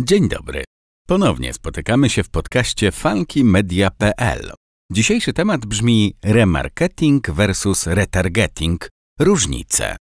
Dzień dobry. Ponownie spotykamy się w podcaście funkymedia.pl. Dzisiejszy temat brzmi remarketing versus retargeting. Różnice.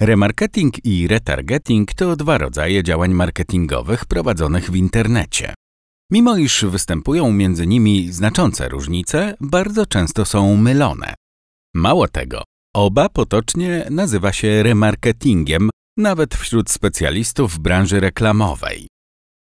Remarketing i retargeting to dwa rodzaje działań marketingowych prowadzonych w internecie. Mimo iż występują między nimi znaczące różnice, bardzo często są mylone. Mało tego, oba potocznie nazywa się remarketingiem, nawet wśród specjalistów w branży reklamowej.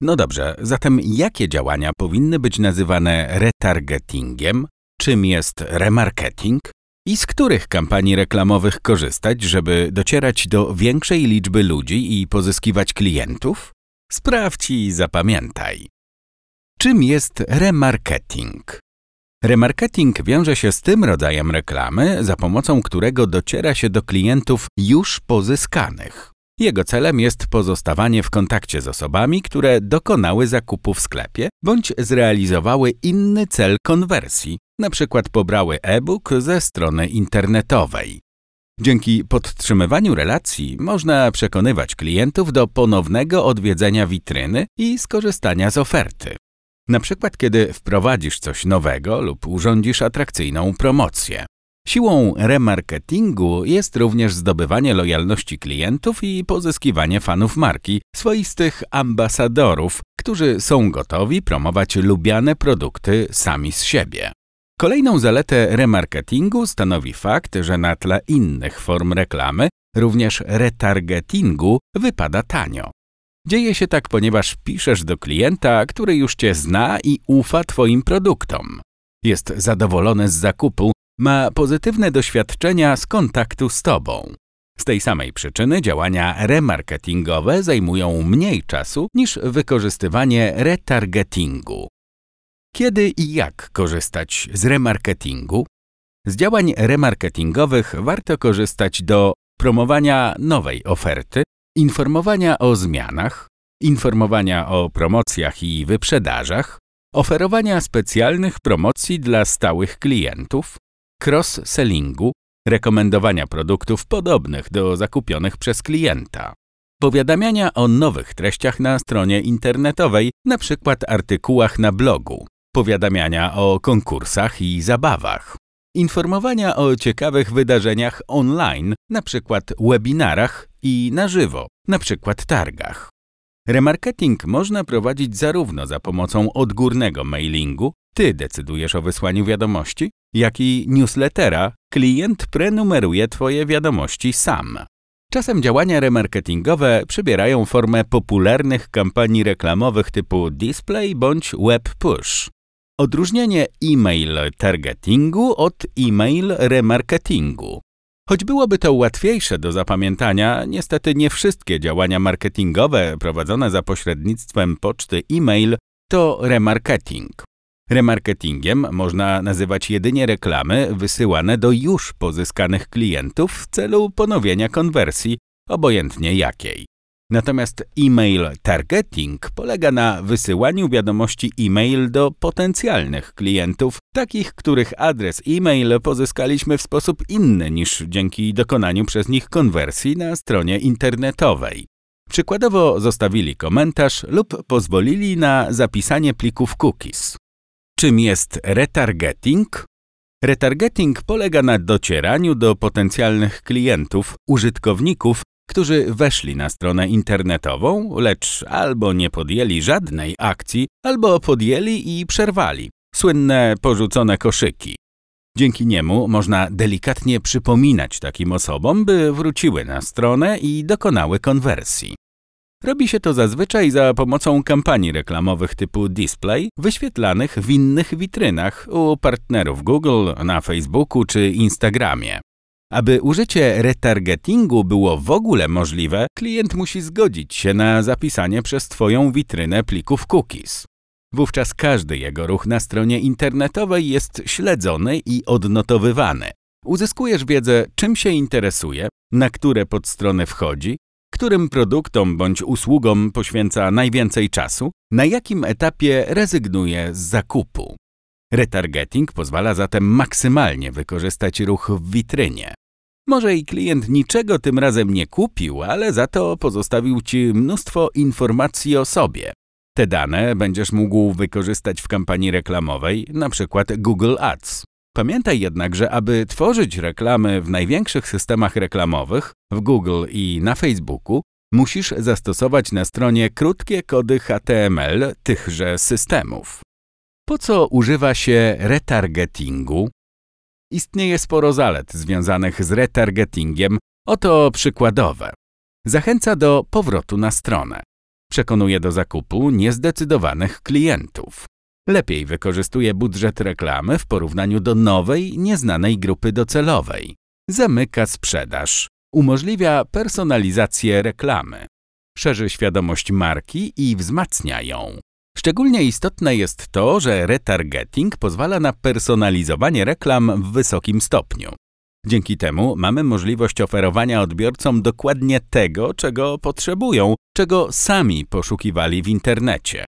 No dobrze, zatem jakie działania powinny być nazywane retargetingiem? Czym jest remarketing? I z których kampanii reklamowych korzystać, żeby docierać do większej liczby ludzi i pozyskiwać klientów? Sprawdź i zapamiętaj. Czym jest remarketing? Remarketing wiąże się z tym rodzajem reklamy, za pomocą którego dociera się do klientów już pozyskanych. Jego celem jest pozostawanie w kontakcie z osobami, które dokonały zakupu w sklepie bądź zrealizowały inny cel konwersji, np. pobrały e-book ze strony internetowej. Dzięki podtrzymywaniu relacji można przekonywać klientów do ponownego odwiedzenia witryny i skorzystania z oferty. Na przykład, kiedy wprowadzisz coś nowego lub urządzisz atrakcyjną promocję. Siłą remarketingu jest również zdobywanie lojalności klientów i pozyskiwanie fanów marki, swoistych ambasadorów, którzy są gotowi promować lubiane produkty sami z siebie. Kolejną zaletę remarketingu stanowi fakt, że na tle innych form reklamy, również retargetingu, wypada tanio. Dzieje się tak, ponieważ piszesz do klienta, który już Cię zna i ufa Twoim produktom. Jest zadowolony z zakupu, ma pozytywne doświadczenia z kontaktu z Tobą. Z tej samej przyczyny działania remarketingowe zajmują mniej czasu niż wykorzystywanie retargetingu. Kiedy i jak korzystać z remarketingu? Z działań remarketingowych warto korzystać do promowania nowej oferty, informowania o zmianach, informowania o promocjach i wyprzedażach, oferowania specjalnych promocji dla stałych klientów, cross-sellingu, rekomendowania produktów podobnych do zakupionych przez klienta, powiadamiania o nowych treściach na stronie internetowej, np. artykułach na blogu, powiadamiania o konkursach i zabawach, informowania o ciekawych wydarzeniach online, np. webinarach i na żywo, np. targach. Remarketing można prowadzić zarówno za pomocą odgórnego mailingu, ty decydujesz o wysłaniu wiadomości, jak i newslettera, klient prenumeruje Twoje wiadomości sam. Czasem działania remarketingowe przybierają formę popularnych kampanii reklamowych typu display bądź web push. Odróżnienie e-mail targetingu od e-mail remarketingu. Choć byłoby to łatwiejsze do zapamiętania, niestety nie wszystkie działania marketingowe prowadzone za pośrednictwem poczty e-mail to remarketing. Remarketingiem można nazywać jedynie reklamy wysyłane do już pozyskanych klientów w celu ponowienia konwersji, obojętnie jakiej. Natomiast e-mail targeting polega na wysyłaniu wiadomości e-mail do potencjalnych klientów, takich, których adres e-mail pozyskaliśmy w sposób inny niż dzięki dokonaniu przez nich konwersji na stronie internetowej. Przykładowo zostawili komentarz lub pozwolili na zapisanie plików cookies. Czym jest retargeting? Retargeting polega na docieraniu do potencjalnych klientów, użytkowników, którzy weszli na stronę internetową, lecz albo nie podjęli żadnej akcji, albo podjęli i przerwali. Słynne porzucone koszyki. Dzięki niemu można delikatnie przypominać takim osobom, by wróciły na stronę i dokonały konwersji. Robi się to zazwyczaj za pomocą kampanii reklamowych typu display, wyświetlanych w innych witrynach u partnerów Google, na Facebooku czy Instagramie. Aby użycie retargetingu było w ogóle możliwe, klient musi zgodzić się na zapisanie przez Twoją witrynę plików cookies. Wówczas każdy jego ruch na stronie internetowej jest śledzony i odnotowywany. Uzyskujesz wiedzę, czym się interesuje, na które podstrony wchodzi, którym produktom bądź usługom poświęca najwięcej czasu, na jakim etapie rezygnuje z zakupu. Retargeting pozwala zatem maksymalnie wykorzystać ruch w witrynie. Może i klient niczego tym razem nie kupił, ale za to pozostawił ci mnóstwo informacji o sobie. Te dane będziesz mógł wykorzystać w kampanii reklamowej, np. Google Ads. Pamiętaj jednak, że aby tworzyć reklamy w największych systemach reklamowych, w Google i na Facebooku, musisz zastosować na stronie krótkie kody HTML tychże systemów. Po co używa się retargetingu? Istnieje sporo zalet związanych z retargetingiem, oto przykładowe. Zachęca do powrotu na stronę. Przekonuje do zakupu niezdecydowanych klientów. Lepiej wykorzystuje budżet reklamy w porównaniu do nowej, nieznanej grupy docelowej. Zamyka sprzedaż. Umożliwia personalizację reklamy. Szerzy świadomość marki i wzmacnia ją. Szczególnie istotne jest to, że retargeting pozwala na personalizowanie reklam w wysokim stopniu. Dzięki temu mamy możliwość oferowania odbiorcom dokładnie tego, czego potrzebują, czego sami poszukiwali w internecie.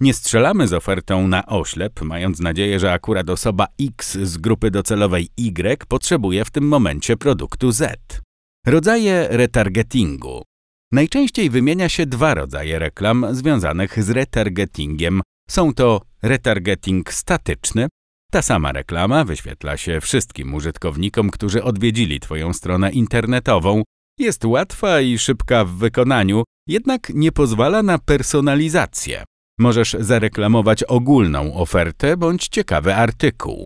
Nie strzelamy z ofertą na oślep, mając nadzieję, że akurat osoba X z grupy docelowej Y potrzebuje w tym momencie produktu Z. Rodzaje retargetingu. Najczęściej wymienia się dwa rodzaje reklam związanych z retargetingiem. Są to retargeting statyczny. Ta sama reklama wyświetla się wszystkim użytkownikom, którzy odwiedzili Twoją stronę internetową. Jest łatwa i szybka w wykonaniu, jednak nie pozwala na personalizację. Możesz zareklamować ogólną ofertę bądź ciekawy artykuł.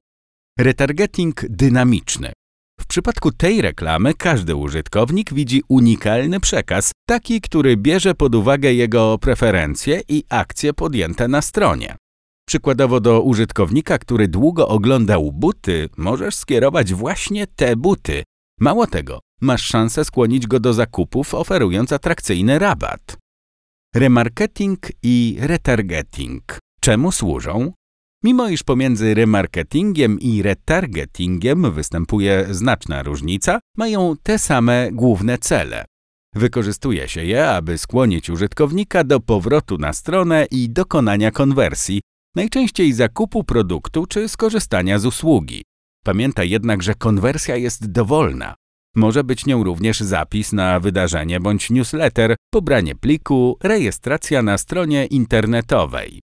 Retargeting dynamiczny. W przypadku tej reklamy każdy użytkownik widzi unikalny przekaz, taki, który bierze pod uwagę jego preferencje i akcje podjęte na stronie. Przykładowo do użytkownika, który długo oglądał buty, możesz skierować właśnie te buty. Mało tego, masz szansę skłonić go do zakupów, oferując atrakcyjny rabat. Remarketing i retargeting. Czemu służą? Mimo iż pomiędzy remarketingiem i retargetingiem występuje znaczna różnica, mają te same główne cele. Wykorzystuje się je, aby skłonić użytkownika do powrotu na stronę i dokonania konwersji, najczęściej zakupu produktu czy skorzystania z usługi. Pamiętaj jednak, że konwersja jest dowolna. Może być nią również zapis na wydarzenie bądź newsletter, pobranie pliku, rejestracja na stronie internetowej.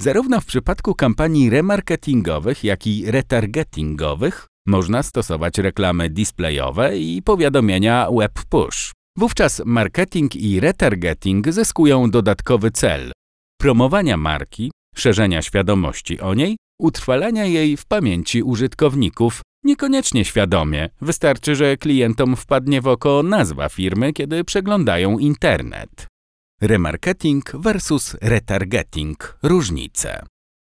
Zarówno w przypadku kampanii remarketingowych, jak i retargetingowych można stosować reklamy displayowe i powiadomienia web push. Wówczas marketing i retargeting zyskują dodatkowy cel promowania marki, szerzenia świadomości o niej, utrwalania jej w pamięci użytkowników, niekoniecznie świadomie. Wystarczy, że klientom wpadnie w oko nazwa firmy, kiedy przeglądają internet. Remarketing versus retargeting różnice.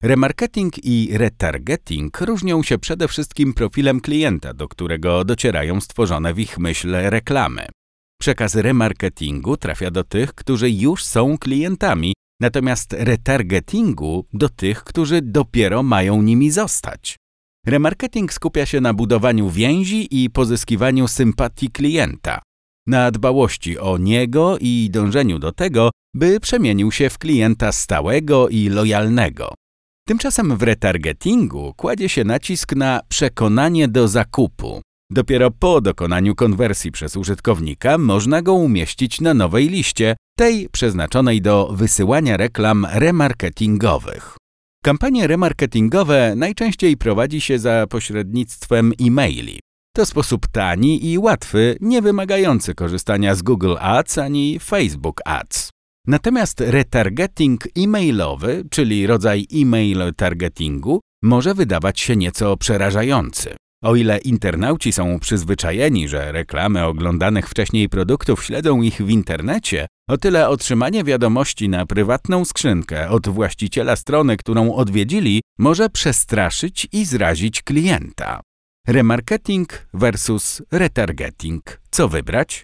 Remarketing i retargeting różnią się przede wszystkim profilem klienta, do którego docierają stworzone w ich myśl reklamy. Przekaz remarketingu trafia do tych, którzy już są klientami, natomiast retargetingu do tych, którzy dopiero mają nimi zostać. Remarketing skupia się na budowaniu więzi i pozyskiwaniu sympatii klienta na dbałości o niego i dążeniu do tego, by przemienił się w klienta stałego i lojalnego. Tymczasem w retargetingu kładzie się nacisk na przekonanie do zakupu. Dopiero po dokonaniu konwersji przez użytkownika można go umieścić na nowej liście, tej przeznaczonej do wysyłania reklam remarketingowych. Kampanie remarketingowe najczęściej prowadzi się za pośrednictwem e-maili. To sposób tani i łatwy, nie wymagający korzystania z Google Ads ani Facebook Ads. Natomiast retargeting e-mailowy, czyli rodzaj e-mail targetingu, może wydawać się nieco przerażający. O ile internauci są przyzwyczajeni, że reklamy oglądanych wcześniej produktów śledzą ich w internecie, o tyle otrzymanie wiadomości na prywatną skrzynkę od właściciela strony, którą odwiedzili, może przestraszyć i zrazić klienta. Remarketing versus retargeting. Co wybrać?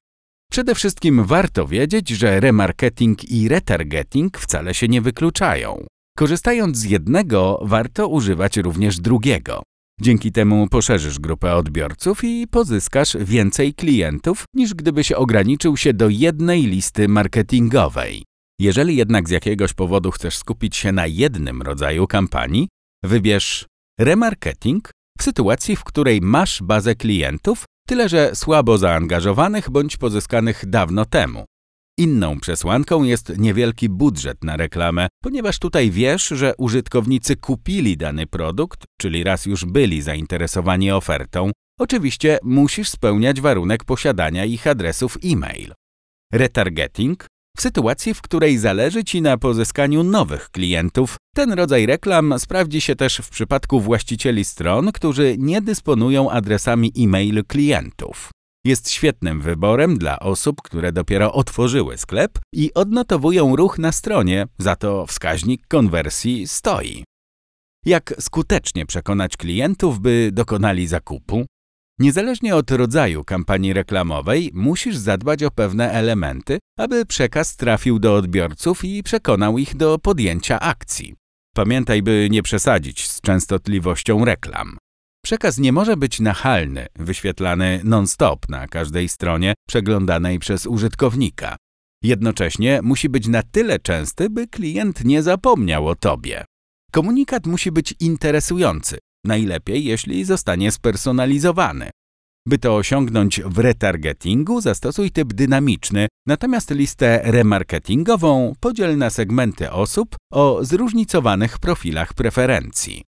Przede wszystkim warto wiedzieć, że remarketing i retargeting wcale się nie wykluczają. Korzystając z jednego, warto używać również drugiego. Dzięki temu poszerzysz grupę odbiorców i pozyskasz więcej klientów, niż gdybyś ograniczył się do jednej listy marketingowej. Jeżeli jednak z jakiegoś powodu chcesz skupić się na jednym rodzaju kampanii, wybierz remarketing w sytuacji, w której masz bazę klientów, tyle że słabo zaangażowanych bądź pozyskanych dawno temu. Inną przesłanką jest niewielki budżet na reklamę, ponieważ tutaj wiesz, że użytkownicy kupili dany produkt, czyli raz już byli zainteresowani ofertą, oczywiście musisz spełniać warunek posiadania ich adresów e-mail. Retargeting w sytuacji, w której zależy Ci na pozyskaniu nowych klientów, ten rodzaj reklam sprawdzi się też w przypadku właścicieli stron, którzy nie dysponują adresami e-mail klientów. Jest świetnym wyborem dla osób, które dopiero otworzyły sklep i odnotowują ruch na stronie, za to wskaźnik konwersji stoi. Jak skutecznie przekonać klientów, by dokonali zakupu? Niezależnie od rodzaju kampanii reklamowej, musisz zadbać o pewne elementy, aby przekaz trafił do odbiorców i przekonał ich do podjęcia akcji. Pamiętaj, by nie przesadzić z częstotliwością reklam. Przekaz nie może być nachalny, wyświetlany non-stop na każdej stronie przeglądanej przez użytkownika. Jednocześnie musi być na tyle częsty, by klient nie zapomniał o tobie. Komunikat musi być interesujący, najlepiej jeśli zostanie spersonalizowany. By to osiągnąć w retargetingu, zastosuj typ dynamiczny, natomiast listę remarketingową podziel na segmenty osób o zróżnicowanych profilach preferencji.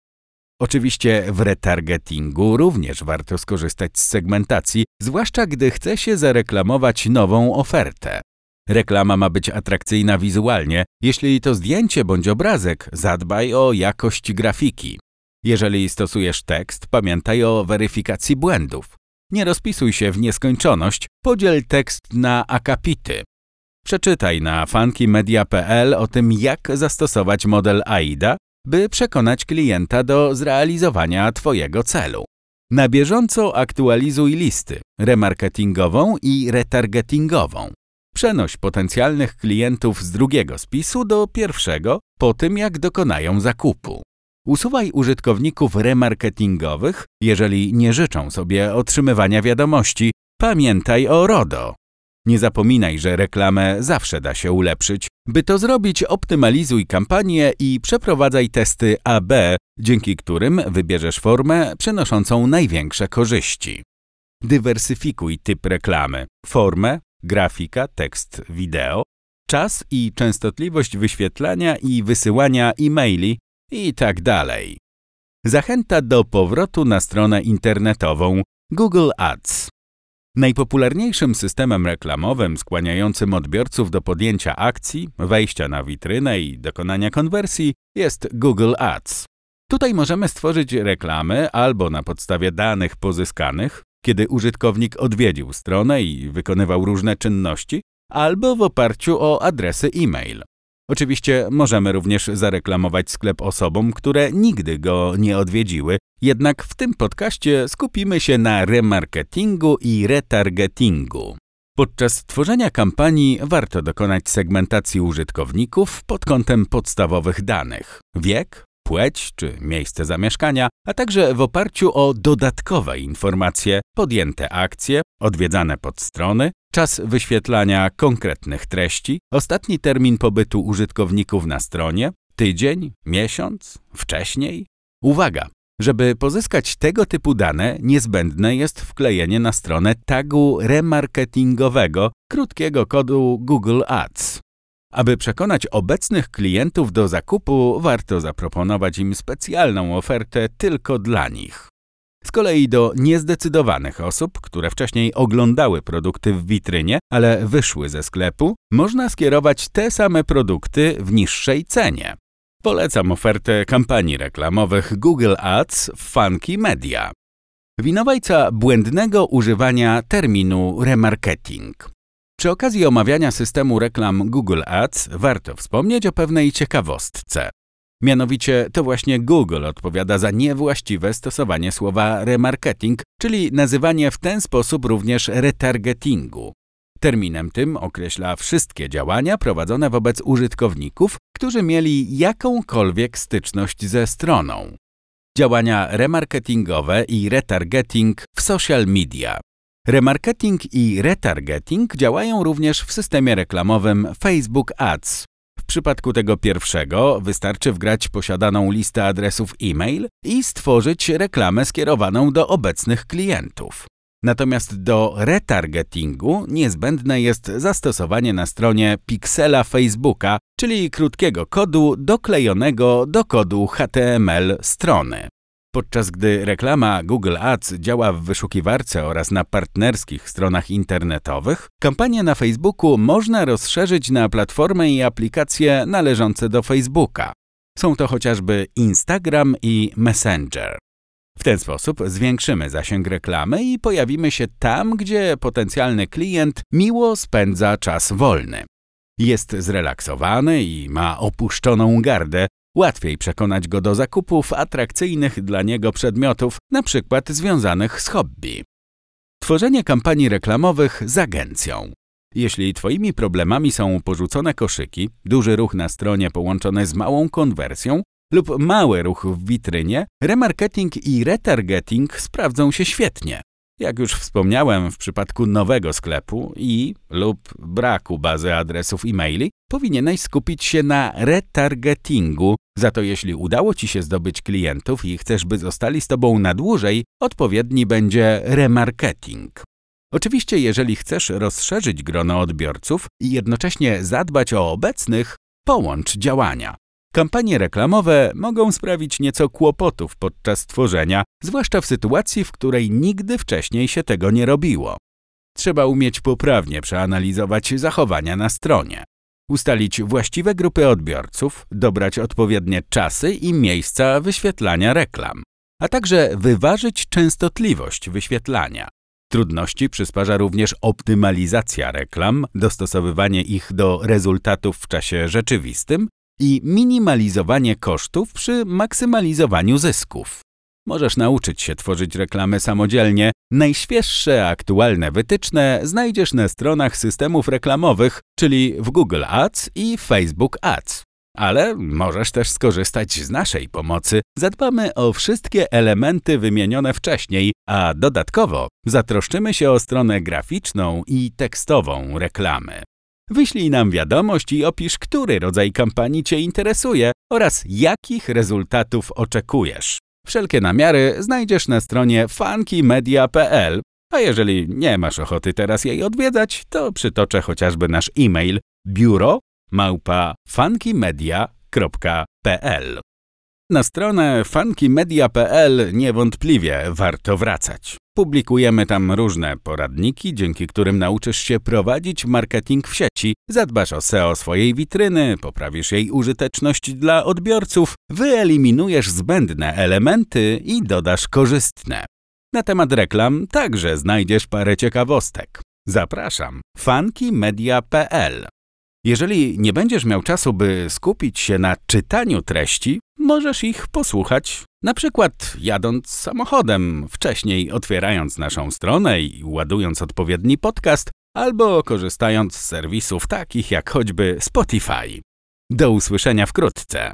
Oczywiście w retargetingu również warto skorzystać z segmentacji, zwłaszcza gdy chce się zareklamować nową ofertę. Reklama ma być atrakcyjna wizualnie. Jeśli to zdjęcie bądź obrazek, zadbaj o jakość grafiki. Jeżeli stosujesz tekst, pamiętaj o weryfikacji błędów. Nie rozpisuj się w nieskończoność, podziel tekst na akapity. Przeczytaj na funkymedia.pl o tym, jak zastosować model AIDA by przekonać klienta do zrealizowania Twojego celu. Na bieżąco aktualizuj listy remarketingową i retargetingową. Przenoś potencjalnych klientów z drugiego spisu do pierwszego po tym, jak dokonają zakupu. Usuwaj użytkowników remarketingowych, jeżeli nie życzą sobie otrzymywania wiadomości. Pamiętaj o RODO. Nie zapominaj, że reklamę zawsze da się ulepszyć. By to zrobić, optymalizuj kampanię i przeprowadzaj testy AB, dzięki którym wybierzesz formę przynoszącą największe korzyści. Dywersyfikuj typ reklamy, formę, grafika, tekst, wideo, czas i częstotliwość wyświetlania i wysyłania e-maili i tak. Zachęta do powrotu na stronę internetową Google Ads. Najpopularniejszym systemem reklamowym skłaniającym odbiorców do podjęcia akcji, wejścia na witrynę i dokonania konwersji jest Google Ads. Tutaj możemy stworzyć reklamy albo na podstawie danych pozyskanych, kiedy użytkownik odwiedził stronę i wykonywał różne czynności, albo w oparciu o adresy e-mail. Oczywiście możemy również zareklamować sklep osobom, które nigdy go nie odwiedziły, jednak w tym podcaście skupimy się na remarketingu i retargetingu. Podczas tworzenia kampanii warto dokonać segmentacji użytkowników pod kątem podstawowych danych: wiek, płeć czy miejsce zamieszkania, a także w oparciu o dodatkowe informacje, podjęte akcje, odwiedzane podstrony, czas wyświetlania konkretnych treści, ostatni termin pobytu użytkowników na stronie, tydzień, miesiąc, wcześniej. Uwaga! Żeby pozyskać tego typu dane, niezbędne jest wklejenie na stronę tagu remarketingowego, krótkiego kodu Google Ads. Aby przekonać obecnych klientów do zakupu, warto zaproponować im specjalną ofertę tylko dla nich. Z kolei do niezdecydowanych osób, które wcześniej oglądały produkty w witrynie, ale wyszły ze sklepu, można skierować te same produkty w niższej cenie. Polecam ofertę kampanii reklamowych Google Ads w Funky Media. Winowajca błędnego używania terminu remarketing. Przy okazji omawiania systemu reklam Google Ads warto wspomnieć o pewnej ciekawostce. Mianowicie to właśnie Google odpowiada za niewłaściwe stosowanie słowa remarketing, czyli nazywanie w ten sposób również retargetingu. Terminem tym określa wszystkie działania prowadzone wobec użytkowników, którzy mieli jakąkolwiek styczność ze stroną. Działania remarketingowe i retargeting w social media. Remarketing i retargeting działają również w systemie reklamowym Facebook Ads. Przypadku tego pierwszego wystarczy wgrać posiadaną listę adresów e-mail i stworzyć reklamę skierowaną do obecnych klientów. Natomiast do retargetingu niezbędne jest zastosowanie na stronie piksela Facebooka, czyli krótkiego kodu doklejonego do kodu HTML strony. Podczas gdy reklama Google Ads działa w wyszukiwarce oraz na partnerskich stronach internetowych, kampanię na Facebooku można rozszerzyć na platformy i aplikacje należące do Facebooka. Są to chociażby Instagram i Messenger. W ten sposób zwiększymy zasięg reklamy i pojawimy się tam, gdzie potencjalny klient miło spędza czas wolny. Jest zrelaksowany i ma opuszczoną gardę, łatwiej przekonać go do zakupów atrakcyjnych dla niego przedmiotów, np. związanych z hobby. Tworzenie kampanii reklamowych z agencją. Jeśli Twoimi problemami są porzucone koszyki, duży ruch na stronie połączony z małą konwersją lub mały ruch w witrynie, remarketing i retargeting sprawdzą się świetnie. Jak już wspomniałem, w przypadku nowego sklepu i lub braku bazy adresów e-maili, powinieneś skupić się na retargetingu. Za to jeśli udało Ci się zdobyć klientów i chcesz, by zostali z Tobą na dłużej, odpowiedni będzie remarketing. Oczywiście, jeżeli chcesz rozszerzyć grono odbiorców i jednocześnie zadbać o obecnych, połącz działania. Kampanie reklamowe mogą sprawić nieco kłopotów podczas tworzenia, zwłaszcza w sytuacji, w której nigdy wcześniej się tego nie robiło. Trzeba umieć poprawnie przeanalizować zachowania na stronie, ustalić właściwe grupy odbiorców, dobrać odpowiednie czasy i miejsca wyświetlania reklam, a także wyważyć częstotliwość wyświetlania. Trudności przysparza również optymalizacja reklam, dostosowywanie ich do rezultatów w czasie rzeczywistym i minimalizowanie kosztów przy maksymalizowaniu zysków. Możesz nauczyć się tworzyć reklamy samodzielnie. Najświeższe aktualne wytyczne znajdziesz na stronach systemów reklamowych, czyli w Google Ads i Facebook Ads. Ale możesz też skorzystać z naszej pomocy. Zadbamy o wszystkie elementy wymienione wcześniej, a dodatkowo zatroszczymy się o stronę graficzną i tekstową reklamy. Wyślij nam wiadomość i opisz, który rodzaj kampanii Cię interesuje oraz jakich rezultatów oczekujesz. Wszelkie namiary znajdziesz na stronie funkymedia.pl, a jeżeli nie masz ochoty teraz jej odwiedzać, to przytoczę chociażby nasz e-mail biuro małpa funkymedia.pl. Na stronę funkymedia.pl niewątpliwie warto wracać. Publikujemy tam różne poradniki, dzięki którym nauczysz się prowadzić marketing w sieci, zadbasz o SEO swojej witryny, poprawisz jej użyteczność dla odbiorców, wyeliminujesz zbędne elementy i dodasz korzystne. Na temat reklam także znajdziesz parę ciekawostek. Zapraszam funkymedia.pl jeżeli nie będziesz miał czasu, by skupić się na czytaniu treści, możesz ich posłuchać, na przykład jadąc samochodem, wcześniej otwierając naszą stronę i ładując odpowiedni podcast, albo korzystając z serwisów takich jak choćby Spotify. Do usłyszenia wkrótce.